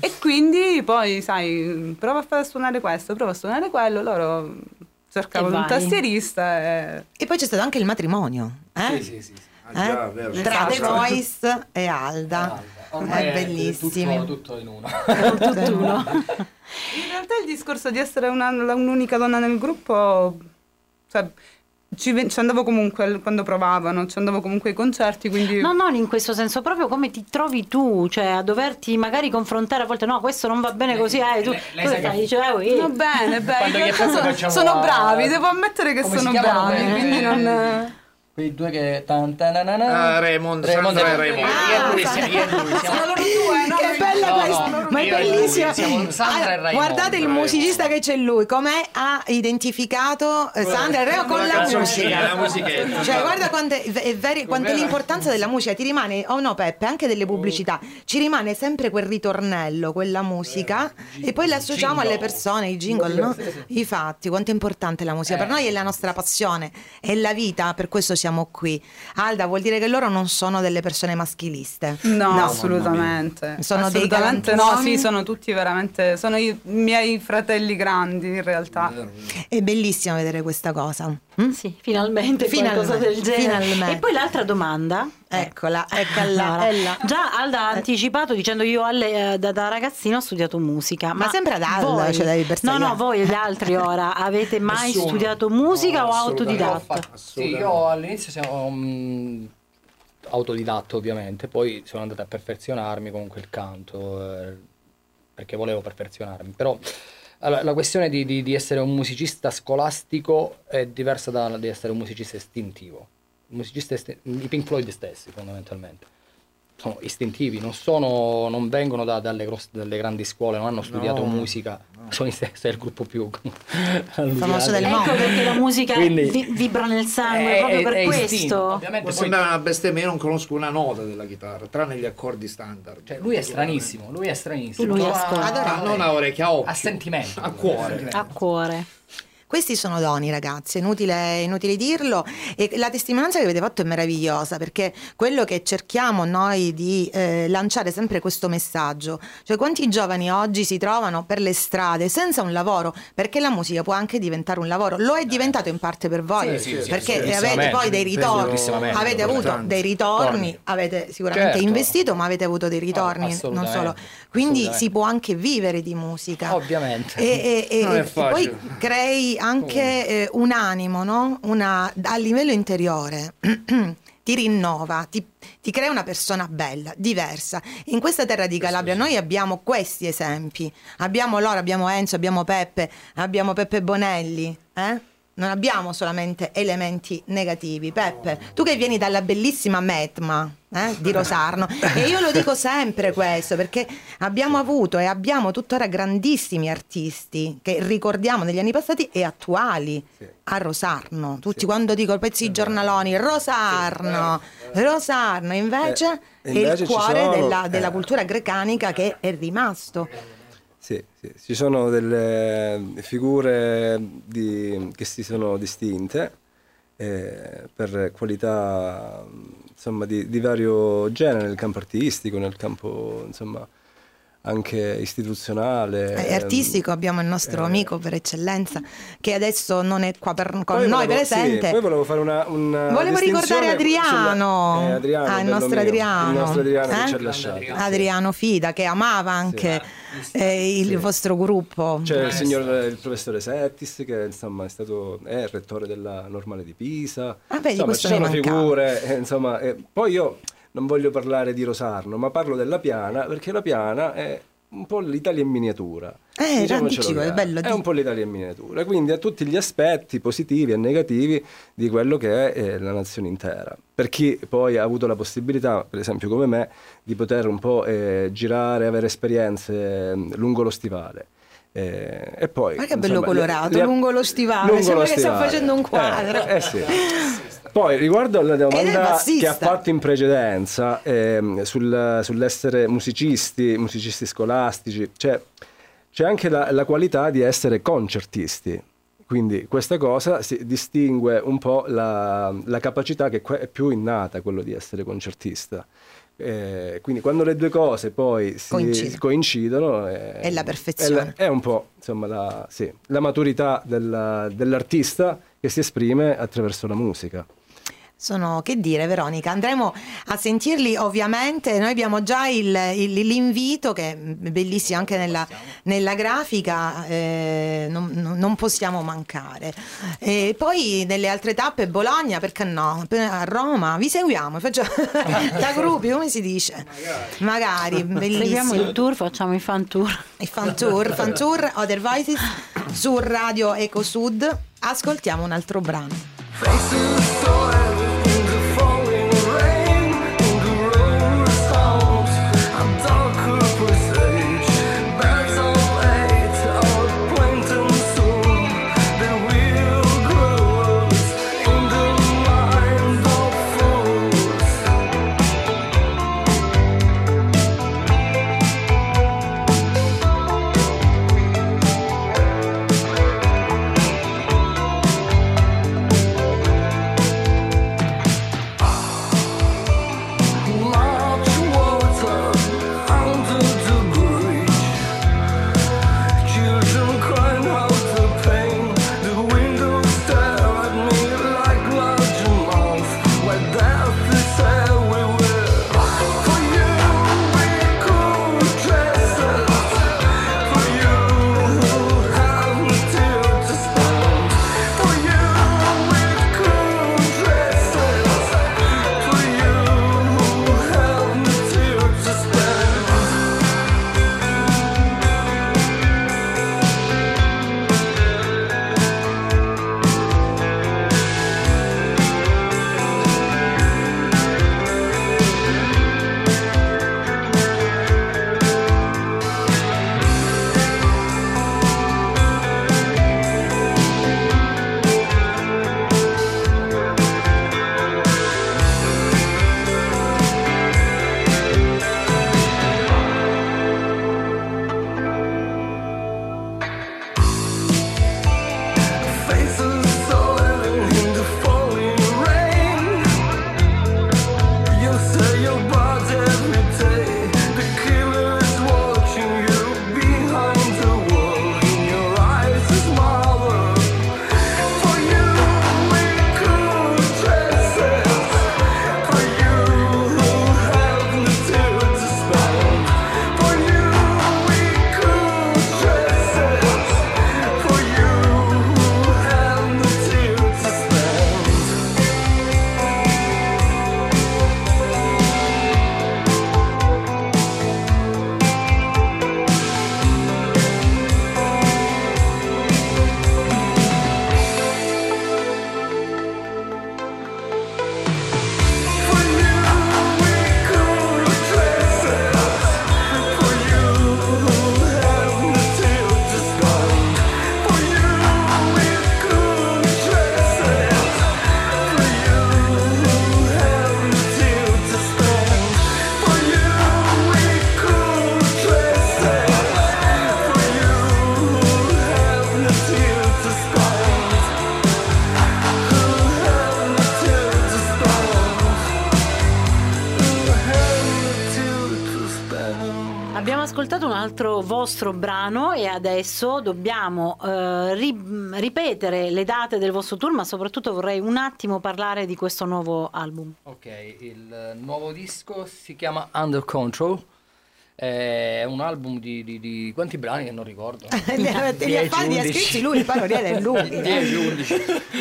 E quindi poi, sai, prova a fare suonare questo, prova a suonare quello, loro cercavano E un tastierista e... E poi c'è stato anche il matrimonio. Eh? Sì, sì, sì. Ah, già, vero. Tra The. Voice e Alda. Ah, Ormai è bellissimo. Tutto, tutto in uno. Tutt'uno. In realtà il discorso di essere una- un'unica donna nel gruppo, cioè, ci, ci andavo comunque quando provavano, ci andavo comunque ai concerti, quindi... No, non in questo senso, proprio come ti trovi tu, cioè a doverti magari confrontare a volte, no, questo non va bene così, eh, tu, lei- lei tu fai, che- dice, eh, ui. Va bene, penso sono, sono a- bravi, devo ammettere che Come sono bravi, quei- quindi non... Quei due che... tan, tananana. Ah, Raymond, Raymond Sandra e e Raymond. Io e lui siamo- io e lui siamo- Sono loro due, bella No, questa, no, ma è e lui Allora, guardate il musicista che c'è lui, come ha identificato eh, Sandra e Raimondo con la canzoncina, musica. la musichetta. Cioè, guarda quanto è, veri- l'importanza della musica, ti rimane, oh no Peppe, anche delle pubblicità, ci rimane sempre quel ritornello, quella musica e poi la associamo alle persone, i jingle, no? I fatti, quanto è importante la musica. Per noi è la nostra passione, è la vita, per questo siamo qui. Alda, vuol dire che loro non sono delle persone maschiliste. No, assolutamente. Sono dei assolutamente no, sì, sono tutti veramente, sono i miei fratelli grandi in realtà. È bellissimo vedere questa cosa. Mm? Sì, finalmente, Finalmente, qualcosa del genere. finalmente. E poi l'altra domanda. Eccola, eccola, là. già Alda ha anticipato dicendo io alle- eh, da, da ragazzina ho studiato musica. Ma, Ma sempre ad Alda, voi- cioè, No, no, voi gli altri ora avete mai Nessuno. studiato musica No, o autodidatta? Sì, io all'inizio siamo mm, autodidatto ovviamente, poi sono andato a perfezionarmi comunque il canto, eh, perché volevo perfezionarmi, però allora, la questione di, di- di essere un musicista scolastico è diversa da di essere un musicista istintivo. Musicista isti- I Pink Floyd stessi fondamentalmente. Sono istintivi, non, sono, non vengono da- dalle, grosse- dalle grandi scuole, non hanno studiato No, musica, sono i stessi, è il gruppo più Famoso del Ecco mondo. perché la musica Quindi- vi- vibra nel sangue È- proprio per è questo. istinto. Ovviamente Può poi- sembrare una bestemmia, io non conosco una nota della chitarra, tranne gli accordi standard. Cioè, lui è stranissimo, lui è stranissimo. Lui Non ascolta. ha- Ah, non a orecchia, a occhio. a sentimento. A cuore. A cuore. Questi sono doni, ragazzi, è inutile, inutile dirlo. E la testimonianza che avete fatto è meravigliosa perché quello che cerchiamo noi di eh, lanciare sempre questo messaggio. Cioè, quanti giovani oggi si trovano per le strade senza un lavoro? Perché la musica può anche diventare un lavoro. Lo è diventato in parte per voi, Sì, sì, sì, perché avete assolutissimamente. poi dei ritorni, avete avuto dei ritorni, avete sicuramente Certo. investito, ma avete avuto dei ritorni, non assolutamente, solo. Quindi si può anche vivere di musica. Ovviamente. E, e- e- Non e poi facile. Anche eh, un animo, no? Una- a livello interiore. ti rinnova, ti, ti crea una persona bella, diversa. In questa terra di Calabria noi abbiamo questi esempi. Abbiamo loro, abbiamo Enzo, abbiamo Peppe, abbiamo Peppe Bonelli. eh? Non abbiamo solamente elementi negativi. Peppe, tu che vieni dalla bellissima Metma eh, di Rosarno, e io lo dico sempre questo perché abbiamo avuto e abbiamo tuttora grandissimi artisti che ricordiamo negli anni passati e attuali a Rosarno. Tutti quando dico pezzi giornaloni, Rosarno, Rosarno, invece Eh, è invece il ci cuore sono- della, della eh. cultura grecanica che è rimasto. Sì, sì, ci sono delle figure di- che si sono distinte eh, per qualità insomma, di, di vario genere nel campo artistico, nel campo insomma, anche istituzionale. Eh, artistico abbiamo il nostro eh. amico per eccellenza che adesso non è qua per- con Poi noi volevo- sì, presente. poi volevo fare una, una Volevo ricordare Adriano. sulla- eh, Adriano, Ah, il nostro mio, Adriano. il nostro Adriano Eh? che ci ha lasciati. Adriano Fida che amava anche eh, il vostro gruppo. C'è il signor il professore Settis che insomma è stato è il rettore della normale di Pisa. Ah, vedi, insomma, questo ci sono mancava. figure, eh, insomma, eh, poi io non voglio parlare di Rosarno, ma parlo della Piana perché la Piana è un po' l'Italia in miniatura. Eh, dicevo, è bello È un po' l'Italia in miniatura, quindi ha tutti gli aspetti positivi e negativi di quello che è eh, la nazione intera. Per chi poi ha avuto la possibilità, per esempio come me, di poter un po' eh, girare, avere esperienze eh, lungo lo stivale. Eh, e poi, Ma che bello insomma, colorato, li- li- lungo lo stivale, lungo sembra lo che stiamo facendo un Eh, quadro. eh, sì. Poi riguardo alla domanda che ha fatto in precedenza ehm, sul- sull'essere musicisti, musicisti scolastici, cioè, c'è anche la, la qualità di essere concertisti. Quindi questa cosa si distingue un po' la, la capacità che è più innata, quello di essere concertista. Eh, quindi quando le due cose poi si Coincidono. coincidono, eh, È la perfezione. È, è un po' insomma, la, sì, la maturità della- dell'artista che si esprime attraverso la musica. Sono, che dire Veronica, andremo a sentirli ovviamente, noi abbiamo già il- il- l'invito che è bellissimo anche nella, nella grafica, eh, non, non- possiamo mancare. E poi nelle altre tappe Bologna, perché no? A Roma, vi seguiamo, facciamo da gruppi, come si dice? Magari, Seguiamo bellissimo. il tour, facciamo i fan tour. Il fan tour, fan tour, Other Voices su Radio Eco Sud. Ascoltiamo un altro brano. Vostro brano e adesso dobbiamo eh, ri- ripetere le date del vostro tour, ma soprattutto vorrei un attimo parlare di questo nuovo album. Ok, il nuovo disco si chiama Under Control. È un album di, di- di- quanti brani che non ricordo? Li ha te li ha fatti, li ha 11. scritti lui, poi non è lui. 10, 11.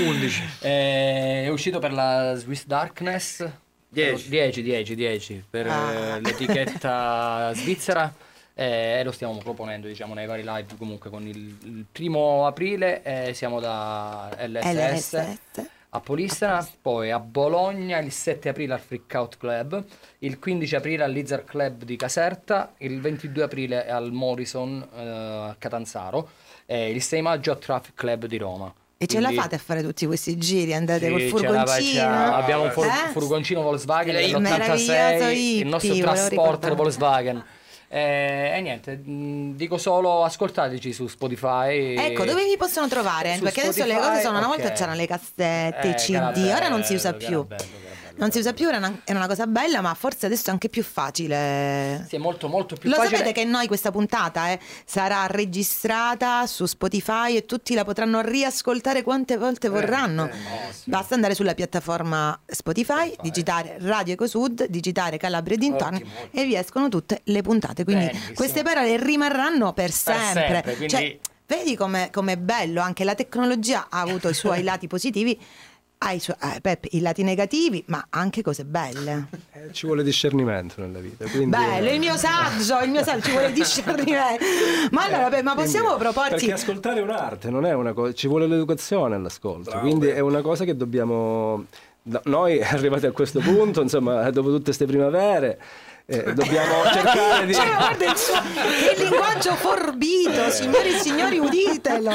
11. È uscito per la Swiss Darkness. 10. 10, 10, 10 per Ah. eh, l'etichetta svizzera. eh, e lo stiamo proponendo diciamo nei vari live comunque con il, il primo aprile eh, siamo da LSS, LSS. a Polistena, poi a Bologna il 7 aprile al Freak Out Club, il 15 aprile al Lizard Club di Caserta, il 22 aprile al Morrison eh, a Catanzaro e il 6 maggio al Traffic Club di Roma. E ce la Quindi- fate a fare tutti questi giri? Andate sì, col ce la furgoncino? facciamo. Abbiamo un fur- Eh? furgoncino Volkswagen Il meraviglioso dell'86, il nostro trasporter. Volkswagen. Eh, E, niente, mh, dico solo ascoltateci su Spotify. Ecco, dove vi possono trovare? Perché adesso le Spotify, cose sono, una volta c'erano le cassette, Eh, CD, ora non si usa più. bello. Non si usa più, era una, era una cosa bella, ma forse adesso è anche più facile. Sì, è molto molto più Lo facile. sapete che noi questa puntata eh, sarà registrata su Spotify e tutti la potranno riascoltare quante volte vorranno. Basta andare sulla piattaforma Spotify, digitare Radio Ecosud, digitare Calabria dintorni e vi escono tutte le puntate. Quindi Benissimo. queste parole rimarranno per sempre. sempre, quindi- Cioè, vedi com'è, com'è bello, anche la tecnologia ha avuto i suoi lati positivi. Ha i, suoi, eh, Peppe, i lati negativi, ma anche cose belle. Eh, Ci vuole discernimento nella vita. Quindi, Bello, il mio saggio, il mio saggio ci vuole discernimento. Ma allora, beh, ma possiamo Quindi- proporti Perché ascoltare è un'arte, non è una cosa, ci vuole l'educazione all'ascolto, quindi è una cosa che dobbiamo, noi arrivati a questo punto, insomma, dopo tutte queste primavere, eh, dobbiamo cercare di... Cioè, guarda il suo che linguaggio forbito, signori e signori, uditelo.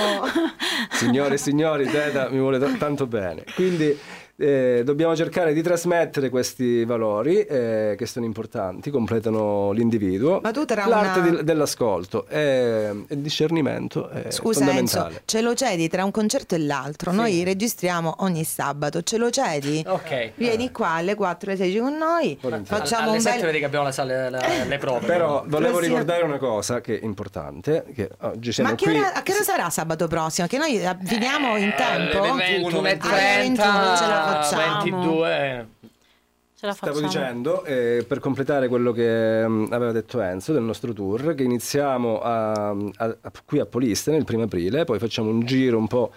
Signore e signori, Teta mi vuole t- tanto bene. Quindi eh, dobbiamo cercare di trasmettere questi valori eh, che sono importanti, completano l'individuo. Ma tu tra L'arte una- di- dell'ascolto e il discernimento è Scusa Enzo, fondamentale. ce lo cedi tra un concerto e l'altro? Noi registriamo ogni sabato, ce lo cedi? Ok. Vieni qua alle 4 alle 16 con noi, Volentieri. facciamo alle un 7 bel... vedi che abbiamo la sala- la- le prove. Però volevo Prossimo- ricordare una cosa che è importante, che oggi siamo Ma che qui... ora, a che ora sarà sabato prossimo? Che noi eh, finiamo in tempo? Alle 21 e Alle 21 non ce la 30, facciamo. 22. Ce la Stavo dicendo, eh, per completare quello che mm, aveva detto Enzo del nostro tour, che iniziamo a- a- a- qui a Polistene il primo aprile, poi facciamo un giro un po'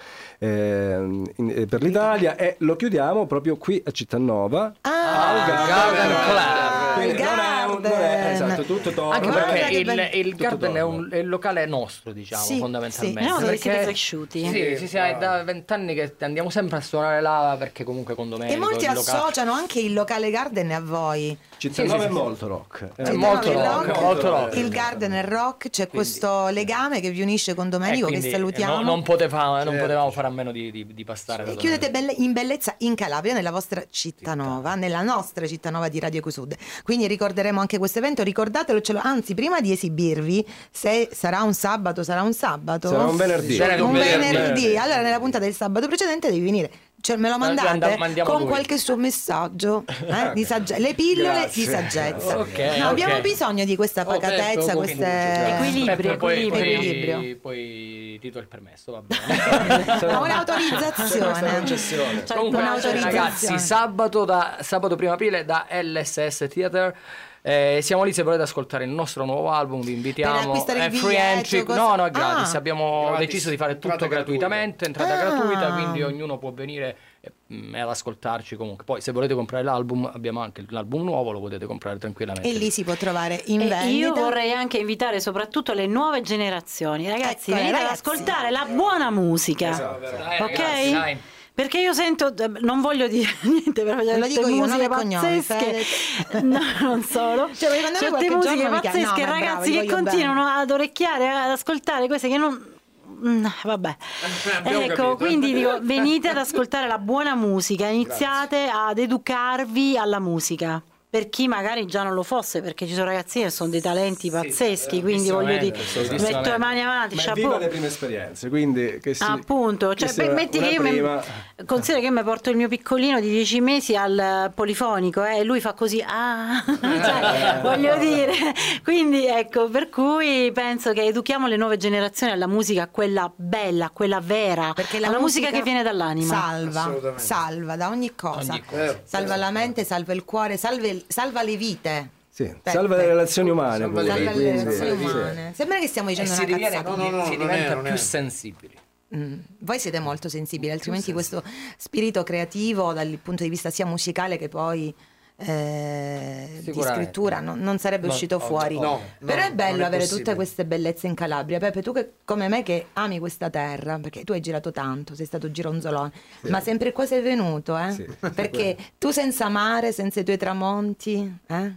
ehm, in- eh, per l'Italia e lo chiudiamo proprio qui a Cittanova. Ah, al Garden Club. Quindi il non è non è- Garden. esatto, tutto torna. Anche perché che il, il Tutto Garden è, un, è il locale nostro, diciamo, Sì, fondamentalmente. sì. Dove Perché- siete cresciuti. Sì, sì, sì, è da vent'anni che andiamo sempre a suonare là perché comunque con Domenico E molti il locale- associano anche il locale Garden a voi. Cittanova Sì, sì, è molto rock. È Cioè, molto no, il rock, molto rock. Il Garden è rock, c'è questo legame che vi unisce con Domenico, Eh, che quindi, salutiamo. eh, no- non, poteva- non potevamo fare a meno di, di- di passare E chiudete belle- in bellezza in Calabria, nella vostra città nova, nella nostra città nova di Radio Ecosud. Quindi ricorderemo anche questo evento, ricordatelo, ce lo- anzi prima di esibirvi, se sarà un sabato, sarà un sabato. Sarà un venerdì. Sarà Un un venerdì. venerdì. Allora nella puntata del sabato precedente devi venire. Cioè, me lo mandate Manda- mandiamo con lui. qualche suo messaggio eh, di sagge- le pillole Grazie. di saggezza. Ok, No, Abbiamo ok. bisogno di questa Oh, pacatezza, oh, queste... Equilibrio, poi, equilibrio. poi- Equilibrio. poi ti do il permesso, va bene. Un'autorizzazione. Cioè, Comunque, un'autorizzazione. ragazzi, sabato, da, sabato primo aprile da LSS Theater. Eh, siamo lì se volete ascoltare il nostro nuovo album, vi invitiamo. Per acquistare il È free biglietto, entry. cosa- No, no, è gratis. Ah. Abbiamo Gratis, deciso di fare tutto entrata gratuitamente, entrata Ah. gratuita, quindi ognuno può venire eh, mm, ad ascoltarci comunque. Poi se volete comprare l'album, abbiamo anche l'album nuovo, lo potete comprare tranquillamente. E lì si può trovare in E vendita. io vorrei anche invitare soprattutto le nuove generazioni. Ragazzi, Ecco, venite ad ragazzi. ascoltare la buona musica. Dai, ok? ragazzi, dai. Perché io sento, non voglio dire niente per Ve lo dico io, e cognomi, pazzesche. No, non solo. Cioè, Certe musiche pazzesche, no, bravo, ragazzi, vi che continuano ad orecchiare, ad ascoltare queste che non. Mm, vabbè, Abbiamo ecco, capito. quindi dico, venite ad ascoltare la buona musica, iniziate ad educarvi alla musica. Per chi magari già non lo fosse, perché ci sono ragazzini che sono dei talenti pazzeschi, quindi voglio dire, metto le mani avanti, Ma viva le prime esperienze, quindi che si, Appunto, che cioè, metti che io mi- prima- considera che io mi porto il mio piccolino di 10 mesi al polifonico eh, e lui fa così, ah, cioè, voglio dire, quindi ecco, per cui penso che educhiamo le nuove generazioni alla musica, quella bella, quella vera, Perché la alla musica, che viene dall'anima. Salva, salva da ogni cosa. Ogni cosa. Salva la mente, salva il cuore, salve- salva le vite. Sì, Peppe. salva le relazioni umane. Salva pure, le Salva le relazioni sì. umane. Sembra che stiamo E dicendo si una diviene, cazzata. No, no, no, si diventa più è. sensibili. Mm. Voi siete molto sensibili, altrimenti questo spirito creativo dal punto di vista sia musicale che poi eh, di scrittura non, non sarebbe No, uscito fuori. ovvio. No, Però no, è bello è avere possibile. tutte queste bellezze in Calabria. Peppe, tu che come me che ami questa terra, perché tu hai girato tanto, sei stato gironzolone, ma sempre qua sei venuto, eh? Sì. Perché tu senza mare, senza i tuoi tramonti, eh?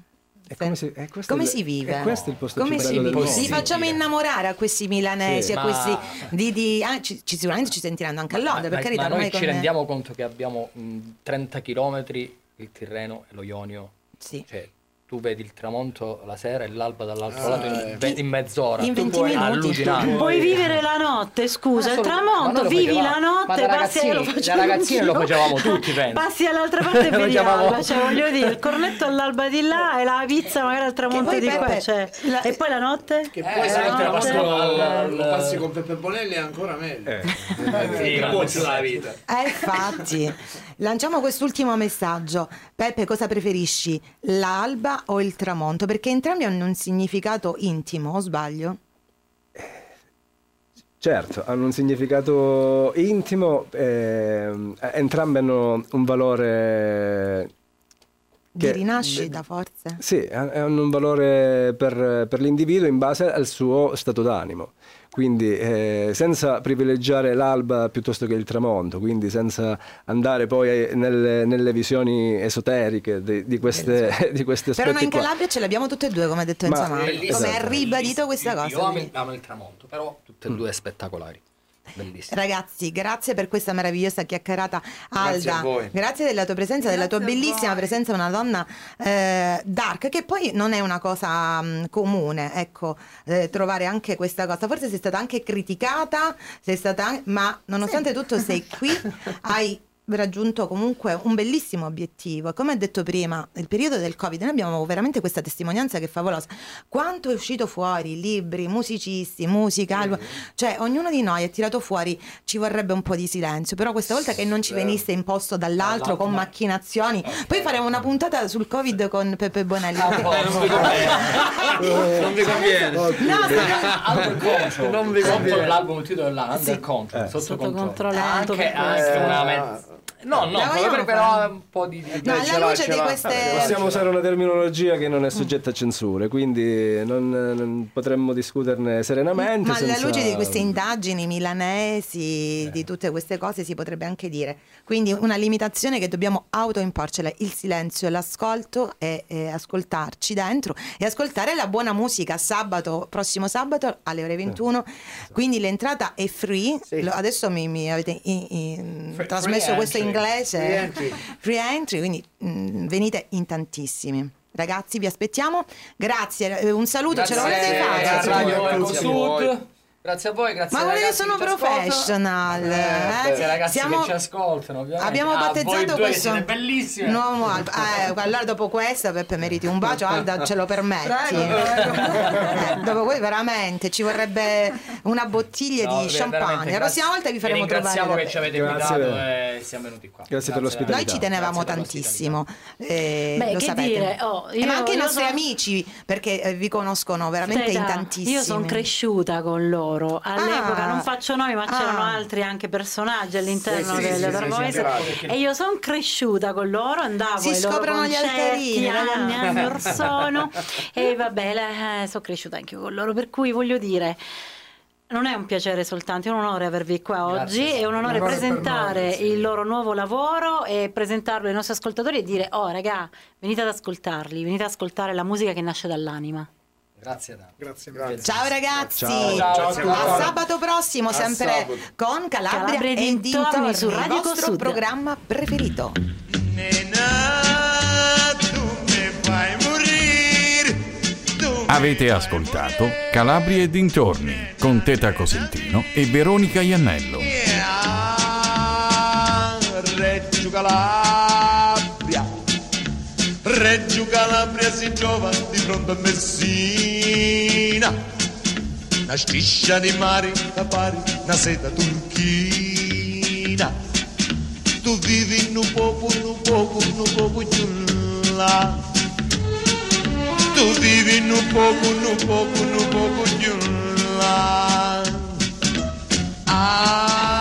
Come si, Come è il- si vive? Questo è il posto Come si vive? facciamo innamorare a questi milanesi, Sì. a Ma- questi di, di- ah, ci, ci- sicuramente ci sentiranno anche a Londra, per ma, carità. ma noi ci come- rendiamo conto che abbiamo mh, 30 km il Tirreno e lo Ionio. Sì. Cioè, tu vedi il tramonto la sera e l'alba dall'altro Ah, lato in, eh. in mezz'ora. In Tu 20 puoi- minuti. Puoi vivere la notte, scusa, il tramonto, vivi la ma notte, da passi ragazzini- lo da facciamo ragazzini lo facevamo tutti, penso. Passi dall'altra parte e vedi chiamavo- l'alba, cioè voglio dire, il cornetto all'alba di là e la pizza magari al tramonto di qua, cioè. la- E poi la notte? Che Eh, poi se non te la passi no, con, al- lo passi con Peppe Bonelli è ancora meglio. Eh. Che grande bozza la vita. Eh, infatti, lanciamo quest'ultimo messaggio. Peppe, cosa preferisci, l'alba o il tramonto? Perché entrambi hanno un significato intimo, o sbaglio? Certo, hanno un significato intimo, ehm, entrambi hanno un valore... Di che- rinascita, forse? Sì, ha- hanno un valore per, per l'individuo in base al suo stato d'animo. Quindi eh, senza privilegiare l'alba piuttosto che il tramonto, quindi senza andare poi nelle, nelle visioni esoteriche di, di queste, di questi Però noi in qua. Calabria ce l'abbiamo tutte e due, come ha detto. Bellissimo. Come ha ribadito questa cosa. Io amo, amo il tramonto, però tutte e due spettacolari. Bellissimo. Ragazzi, grazie per questa meravigliosa chiacchierata Grazie Alda. a voi. Grazie della tua presenza, della tua Grazie bellissima voi. presenza, una donna eh, dark, che poi non è una cosa mh, comune, ecco, eh, trovare anche questa cosa. Forse sei stata anche criticata, sei stata an- ma nonostante tutto sei qui, hai raggiunto comunque un bellissimo obiettivo. Come ha detto prima, nel periodo del Covid noi abbiamo veramente questa testimonianza che è favolosa. Quanto è uscito fuori, libri, musicisti, musica, album, cioè ognuno di noi è tirato fuori, ci vorrebbe un po' di silenzio, però questa volta che non ci venisse imposto dall'altro con ma- macchinazioni, poi faremo una puntata sul Covid con Peppe Bonelli. Ah, poi non vi conviene. Non vi conviene. No. Non vi l'album il titolo è là, Under control. Eh. Sotto, controllo. Anche, una mezza. No, no, La vogliamo però, un po' di... di- No, alla ce luce ce di queste- Possiamo usare una terminologia che non è soggetta a censure, quindi non, non potremmo discuterne serenamente. Ma alla senza- luce di queste indagini milanesi, di tutte queste cose, si potrebbe anche dire. Quindi una limitazione che dobbiamo autoimporcela, il silenzio, l'ascolto e, e ascoltarci dentro e ascoltare la buona musica sabato, prossimo sabato alle ore 21. Quindi l'entrata è free. Sì. Adesso mi, mi avete in- in- Free- trasmesso free questo entry. Inglese. Free entry. Free entry, quindi mm, venite in tantissimi. Ragazzi, vi aspettiamo. Grazie, eh, un saluto, ce lo Grazie volete fare? Grazie a voi, grazie a voi. Grazie a voi, grazie Ma che ragazzi sono professional. Eh, eh? grazie ai ragazzi Siamo- che ci ascoltano, ovviamente. Abbiamo Ah, voi battezzato due questo siete bellissime. nuovo album. Eh, allora dopo questa Peppe meriti un bacio, Alda ce lo permetti. Prego, prego. Eh, dopo voi veramente ci vorrebbe una bottiglia No, di champagne. La prossima grazie. volta vi faremo trovare. che ci avete Grazie. invitato e siamo venuti qua. Grazie per l'ospitalità. Noi ci tenevamo Grazie tantissimo, eh, Beh, lo che sapete. dire, oh, Eh, io- ma anche i nostri sono- amici, perché eh, vi conoscono veramente in tantissimi. Io sono cresciuta con loro. All'epoca Ah. non faccio nomi, ma Ah. c'erano altri anche personaggi all'interno Sì, delle sì, sì, Targoise. sì, sì, e io sono cresciuta con loro, andavo Si ai loro scoprono gli concerti anni, anni or sono. e vabbè, eh, sono cresciuta anche io con loro. Per cui voglio dire. Non è un piacere soltanto, è un onore avervi qua oggi, Grazie. è un onore Un onore presentare noi, sì. il loro nuovo lavoro e presentarlo ai nostri ascoltatori e dire, oh raga, venite ad ascoltarli, venite ad ascoltare la musica che nasce dall'anima. Grazie tanto. Grazie. Grazie. Ciao ragazzi, Ciao. Ciao a a sabato prossimo A sempre sabato. con Calabria, Calabria e dintorni su Radio il vostro Sud. programma preferito. Nena, tu mi fai morire. Tu Avete ascoltato Calabria e dintorni con Teta Cosentino e Veronica Iannello. Reggio Calabria, Reggio Calabria si trova di fronte a Messina. Una striscia di mare da pari, una seta turchina. Tu vivi in un poco, in un poco, in un giù là. Tu vivi in un poco, in un poco, in un giù là. A